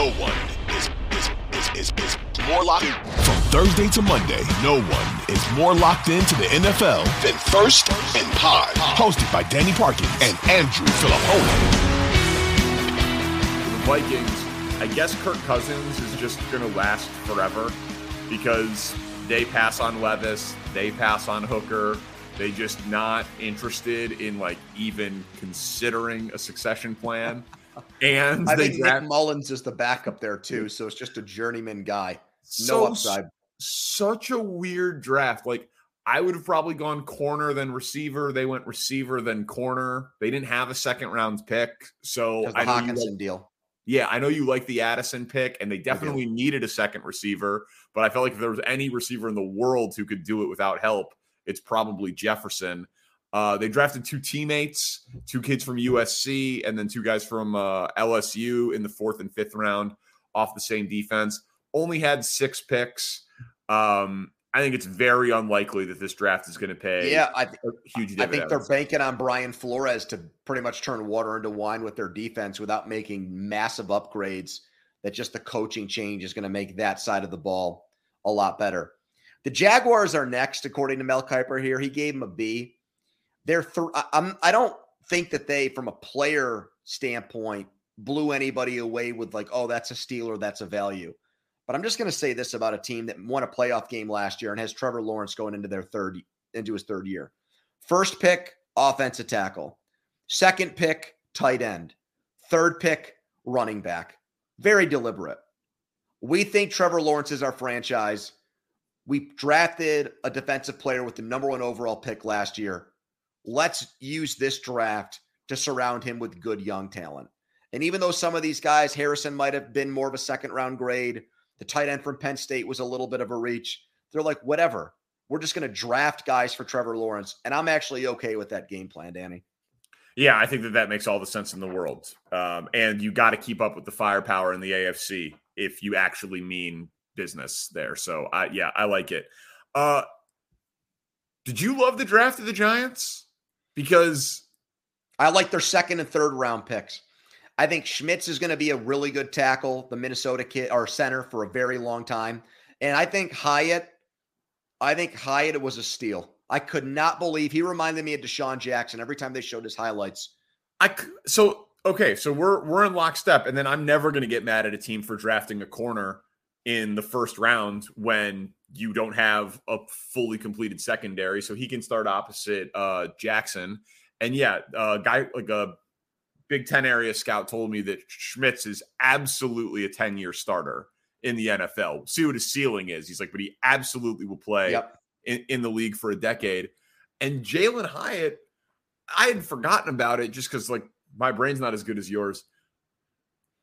No one is, is, is, is, is more locked in. From Thursday to Monday, no one is more locked into the NFL than First and Pod. Hosted by Danny Parkins and Andrew Fillipponi. the Vikings, I guess Kirk Cousins is just going to last forever because they pass on Levis, they pass on Hooker. They just not interested in like even considering a succession plan. And I they think draft Nick Mullens is the backup there too, so it's just a journeyman guy. No so upside. such a weird draft. Like I would have probably gone corner then receiver. They went receiver then corner. They didn't have a second round pick, so the I know Hawkinson like- deal. yeah, I know you like the Addison pick, and they definitely needed a second receiver. But I felt like if there was any receiver in the world who could do it without help, it's probably Jefferson. Uh, they drafted two teammates, two kids from USC, and then two guys from uh, LSU in the fourth and fifth round off the same defense. Only had six picks. Um, I think it's very unlikely that this draft is going to pay Yeah, I, th- a huge I think they're banking on Brian Flores to pretty much turn water into wine with their defense without making massive upgrades. That just the coaching change is going to make that side of the ball a lot better. The Jaguars are next, according to Mel Kiper here. He gave them a B. They're th- I- I'm I don't think that they, from a player standpoint, blew anybody away with like, oh, that's a steal or that's a value. But I'm just going to say this about a team that won a playoff game last year and has Trevor Lawrence going into their third into his third year. First pick, offensive tackle. Second pick, tight end. Third pick, running back. Very deliberate. We think Trevor Lawrence is our franchise. We drafted a defensive player with the number one overall pick last year. Let's use this draft to surround him with good young talent. And even though some of these guys, Harrison might have been more of a second round grade, the tight end from Penn State was a little bit of a reach. They're like, whatever. We're just going to draft guys for Trevor Lawrence. And I'm actually okay with that game plan, Danny. Yeah, I think that that makes all the sense in the world. Um, and you got to keep up with the firepower in the AFC if you actually mean business there. So, I yeah, I like it. Uh, did you love the draft of the Giants? Because I like their second and third round picks. I think Schmitz is going to be a really good tackle, the Minnesota kid or center for a very long time. And I think Hyatt, I think Hyatt was a steal. I could not believe he reminded me of DeSean Jackson every time they showed his highlights. I so okay, so we're we're in lockstep, and then I'm never going to get mad at a team for drafting a corner in the first round when you don't have a fully completed secondary, so he can start opposite uh, Jackson. And yeah, a guy like a Big Ten area scout told me that Schmitz is absolutely a 10 year starter in the NFL. See what his ceiling is. He's like, but he absolutely will play Yep. in, in the league for a decade. And Jalen Hyatt, I had forgotten about it just because like my brain's not as good as yours.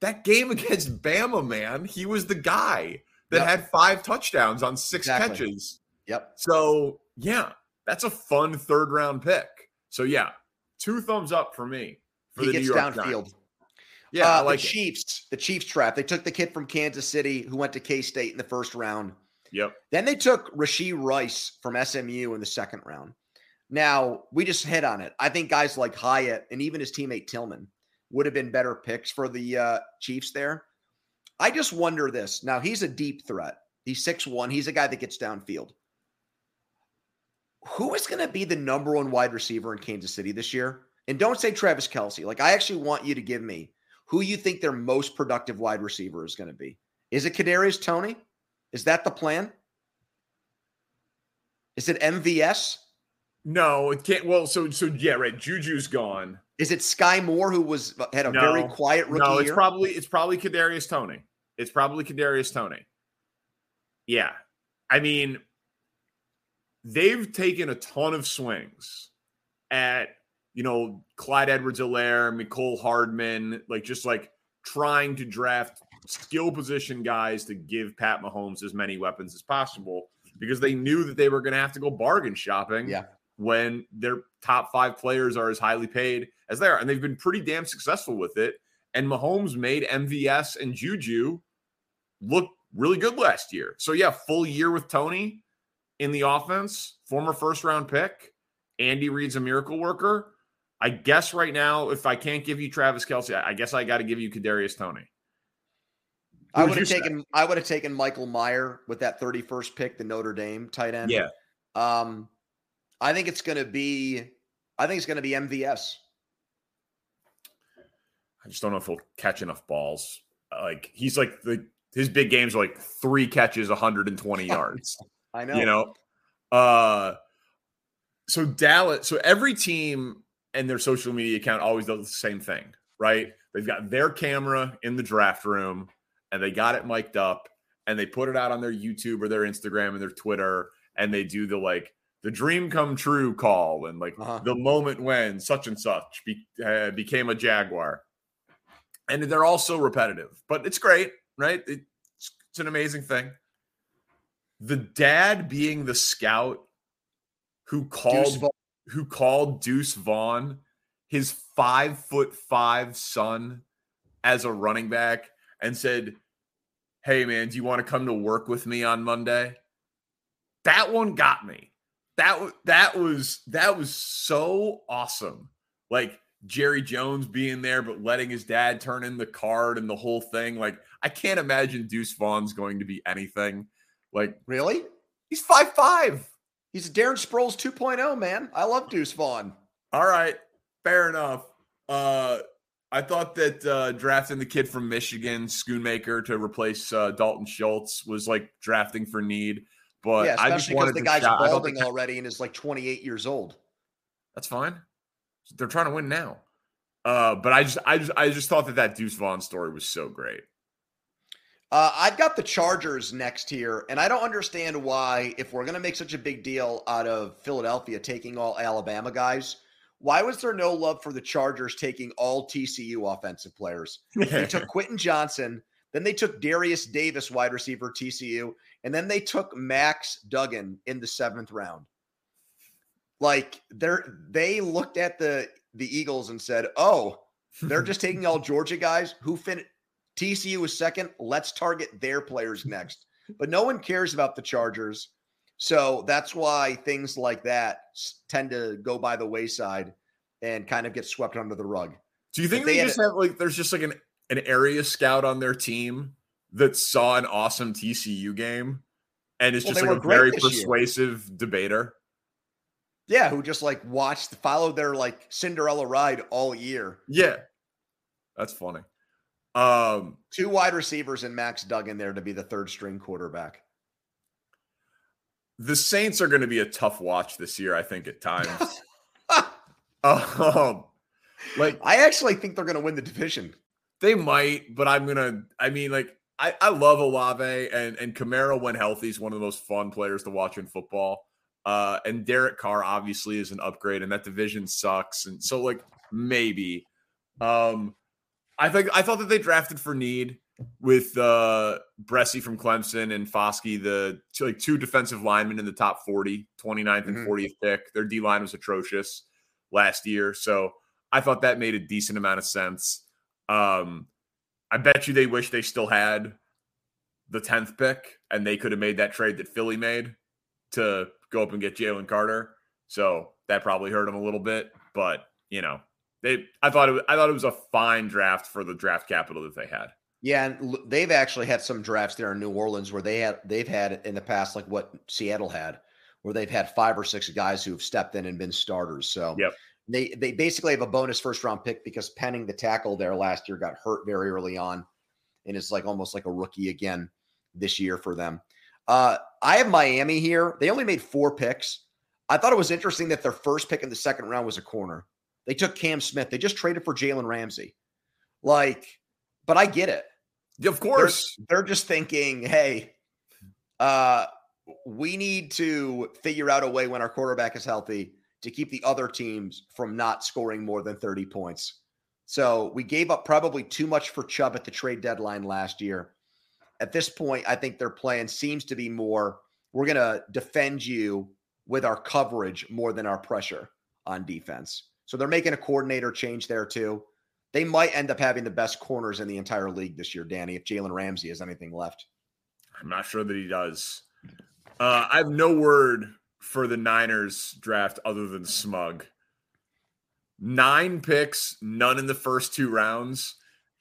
That game against Bama, man, he was the guy that Yep. had five touchdowns on six Exactly. catches. Yep. So yeah, that's a fun third round pick. So yeah, two thumbs up for me for he the gets New York downfield. Giants. Yeah, uh, like the it. Chiefs. The Chiefs trap. They took the kid from Kansas City who went to K State in the first round. Yep. Then they took Rashee Rice from SMU in the second round. Now we just hit on it. I think guys like Hyatt and even his teammate Tillman would have been better picks for the uh, Chiefs there. I just wonder this. Now he's a deep threat. He's six one. He's a guy that gets downfield. Who is going to be the number one wide receiver in Kansas City this year? And don't say Travis Kelce. Like I actually want you to give me who you think their most productive wide receiver is going to be. Is it Kadarius Toney? Is that the plan? Is it MVS? No, it can't. Well, so so yeah, right. Juju's gone. Is it Skyy Moore who was had a No. very quiet rookie No, it's year? probably it's probably Kadarius Toney. It's probably Kadarius Toney. Yeah, I mean, they've taken a ton of swings at you know Clyde Edwards-Helaire, Mecole Hardman, like just like trying to draft skill position guys to give Pat Mahomes as many weapons as possible because they knew that they were going to have to go bargain shopping Yeah. when their top five players are as highly paid as they are. And they've been pretty damn successful with it. And Mahomes made MVS and Juju look really good last year. So, yeah, full year with Toney in the offense, former first round pick. Andy Reid's a miracle worker. I guess right now, if I can't give you Travis Kelce, I guess I got to give you Kadarius Toney. I Who would would have say? taken I would have taken Michael Mayer with that 31st pick, the Notre Dame tight end. Yeah. Um, I think it's going to be I think it's going to be MVS. I just don't know if he'll catch enough balls. Like he's like the his big games are like three catches, 120 yards. I know. You know, uh, so Dallas. So every team and their social media account always does the same thing, right? They've got their camera in the draft room, and they got it mic'd up, and they put it out on their YouTube or their Instagram and their Twitter, and they do the like the dream come true call and like Uh-huh. the moment when such and such be, uh, became a jaguar and they're all so repetitive, but it's great, right? It's, it's an amazing thing. The dad being the scout who called who called Deuce Vaughn his five foot five son as a running back and said, Hey man, do you want to come to work with me on Monday? That one got me. That that was that was so awesome. Like Jerry Jones being there, but letting his dad turn in the card and the whole thing. Like, I can't imagine Deuce Vaughn's going to be anything. Like, Really? he's five five. He's a Darren Sproles 2.0, man. I love Deuce Vaughn. All right, fair enough. Uh, I thought that uh, drafting the kid from Michigan, Schoonmaker, to replace uh, Dalton Schultz was like drafting for need. But yeah, I just especially because wanted the guy's shout- balding already and is like 28 years old. That's fine. They're trying to win now. Uh, but I just, I just, I just thought that that Deuce Vaughn story was so great. Uh, I've got the Chargers next here, and I don't understand why, if we're going to make such a big deal out of Philadelphia taking all Alabama guys, why was there no love for the Chargers taking all TCU offensive players? They took Quentin Johnston, then they took Derius Davis, wide receiver TCU, and then they took Max Duggan in the seventh round. Like they're they looked at the the Eagles and said, "Oh, they're just taking all Georgia guys who fin TCU is second. Let's target their players next." But no one cares about the Chargers, so that's why things like that tend to go by the wayside and kind of get swept under the rug. Do you think they, they had just have like there's just like an an area scout on their team that saw an awesome TCU game and is Well, just like a very this year. persuasive debater? Yeah, who just like watched, followed their like Cinderella ride all year. Yeah, that's funny. Um, Two wide receivers and Max Duggan there to be the third string quarterback. the Saints are going to be a tough watch this year, I think, at times. um, like I actually think they're going to win the division. They might, but I'm gonna. I mean, like I, I love Olave and and Kamara when healthy is one of the most fun players to watch in football. Uh, and Derek Carr obviously is an upgrade, and that division sucks. And so, like maybe, um, I think I thought that they drafted for need with uh Bresee from Clemson and Foskey, the two, like two defensive linemen in the top 40, 29th and Mhm. 40th pick. Their D line was atrocious last year, so I thought that made a decent amount of sense. Um, I bet you they wish they still had the 10th pick and they could have made that trade that Philly made to go up and get Jalen Carter. So that probably hurt them a little bit, but you know, they I thought it I thought it was a fine draft for the draft capital that they had. Yeah, and they've actually had some drafts there in New Orleans where they had they've had in the past like what Seattle had, where they've had five or six guys who have stepped in and been starters. So yep. they they basically have a bonus first round pick because Penning the tackle there last year got hurt very early on, and it's like almost like a rookie again this year for them. Uh, I have Miami here. They only made four picks. I thought it was interesting that their first pick in the second round was a corner. They took Cam Smith. They just traded for Jalen Ramsey. Like, but I get it. Of course. They're, they're just thinking, hey, uh, we need to figure out a way when our quarterback is healthy to keep the other teams from not scoring more than 30 points. So we gave up probably too much for Chubb at the trade deadline last year. At this point, I think their plan seems to be more we're going to defend you with our coverage more than our pressure on defense. So they're making a coordinator change there too. They might end up having the best corners in the entire league this year, Danny, if Jalen Ramsey has anything left. I'm not sure that he does. Uh, I have no word for the Niners draft other than smug. Nine picks, none in the first two rounds,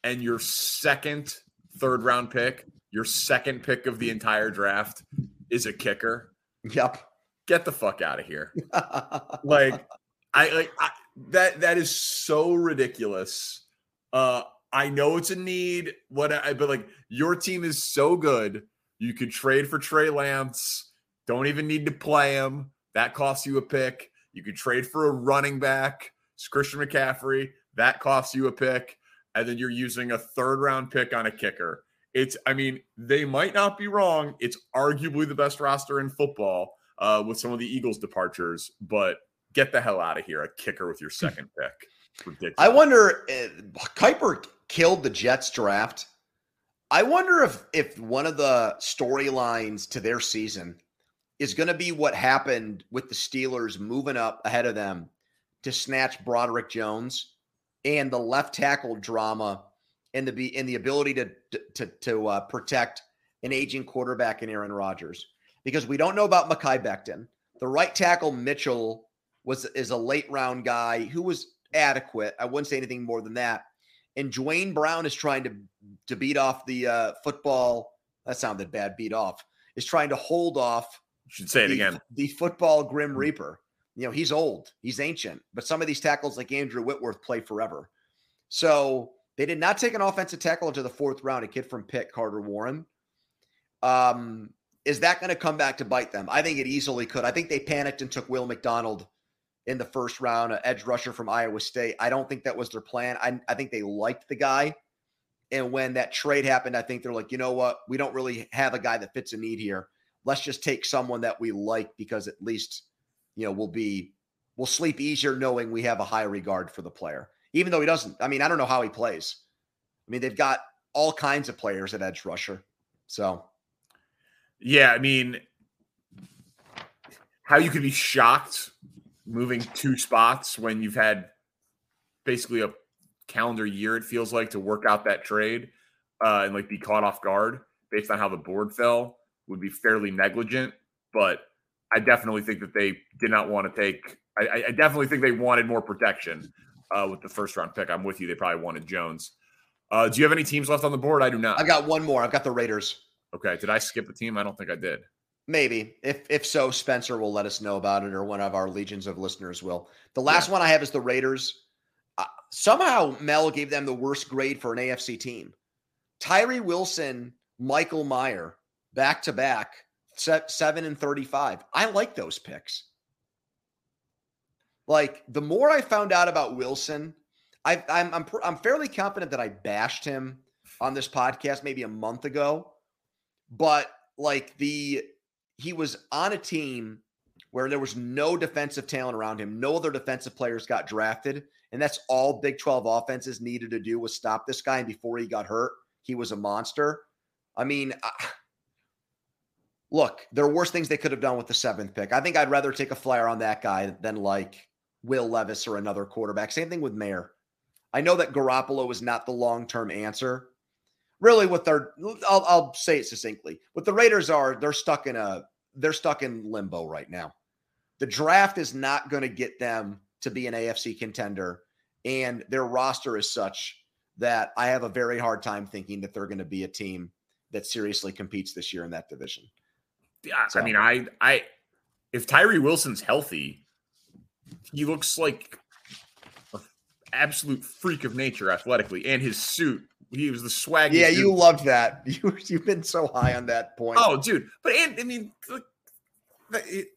and your second third round pick, your second pick of the entire draft is a kicker. Yep. Get the fuck out of here. like I like I, that that is so ridiculous. Uh I know it's a need, what I but like your team is so good. You could trade for Trey Lance. Don't even need to play him. That costs you a pick. You could trade for a running back, it's Christian McCaffrey. That costs you a pick. And then you're using a third round pick on a kicker. It's, I mean, they might not be wrong. It's arguably the best roster in football uh, with some of the Eagles' departures, but get the hell out of here. A kicker with your second pick. Ridiculous. I wonder, uh, Kiper killed the Jets draft. I wonder if if one of the storylines to their season is going to be what happened with the Steelers moving up ahead of them to snatch Broderick Jones and the left tackle drama and the and the ability to to to uh, protect an aging quarterback in Aaron Rodgers because we don't know about Mekhi Becton. The right tackle Mitchell was is a late round guy who was adequate. I wouldn't say anything more than that. And Duane Brown is trying to to beat off the uh, football. That sounded bad. Beat off is trying to hold off. You should say it the, again. The football Grim hmm. Reaper. You know he's old. He's ancient. But some of these tackles like Andrew Whitworth play forever. So they did not take an offensive tackle into the fourth round. A kid from Pitt, Carter Warren. Um, is that going to come back to bite them? I think it easily could. I think they panicked and took Will McDonald in the first round, an edge rusher from Iowa State. I don't think that was their plan. I, I think they liked the guy. And when that trade happened, I think they're like, you know what? We don't really have a guy that fits a need here. Let's just take someone that we like because at least, you know, we'll be, we'll sleep easier knowing we have a high regard for the player, even though he doesn't. I mean, I don't know how he plays. I mean, they've got all kinds of players at edge rusher. So yeah, I mean, how you could be shocked moving two spots when you've had basically a calendar year, it feels like, to work out that trade uh, and like be caught off guard based on how the board fell would be fairly negligent. But I definitely think that they did not want to take. I, I definitely think they wanted more protection uh, with the first round pick. I'm with you. They probably wanted Jones. Uh, do you have any teams left on the board? I do not. I've got one more. I've got the Raiders. Okay. Did I skip a team? I don't think I did. Maybe. If if so, Spencer will let us know about it, or one of our legions of listeners will. The last yeah. one I have is the Raiders. Uh, somehow Mel gave them the worst grade for an AFC team. Tyree Wilson, Michael Mayer, back to back, seven and thirty-five. I like those picks. Like the more I found out about Wilson, I, I'm I'm I'm fairly confident that I bashed him on this podcast maybe a month ago but like the he was on a team where there was no defensive talent around him. No other defensive players got drafted. And that's all Big 12 offenses needed to do was stop this guy. And before he got hurt, he was a monster. I mean, look, there are worse things they could have done with the seventh pick. I think I'd rather take a flyer on that guy than like Will Levis or another quarterback. Same thing with Mayer. I know that Garoppolo is not the long term answer. Really, what they're I'll, I'll say it succinctly. What the Raiders are, they're stuck in a they're stuck in limbo right now. The draft is not going to get them to be an AFC contender, and their roster is such that I have a very hard time thinking that they're going to be a team that seriously competes this year in that division. Yeah, so. I mean, I I if Tyree Wilson's healthy, he looks like an absolute freak of nature athletically, and his suit. He was the swag. Yeah, you loved that. You you've been so high on that point. Oh, dude! But and I mean, it,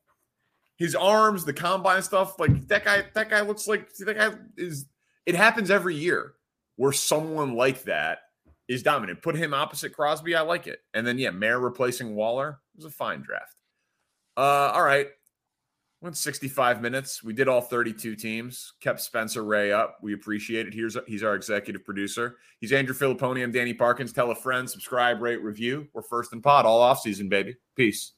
his arms, the combine stuff, like that guy. That guy looks like that guy is. It happens every year where someone like that is dominant. Put him opposite Crosby, I like it. And then yeah, Mayer replacing Waller was a fine draft. Uh, all right. Went 65 minutes. We did all 32 teams. Kept Spencer Ray up. We appreciate it. Here's he's our executive producer. He's Andrew Fillipponi. I'm Danny Parkins. Tell a friend, subscribe, rate, review. We're first in pod all off season, baby. Peace.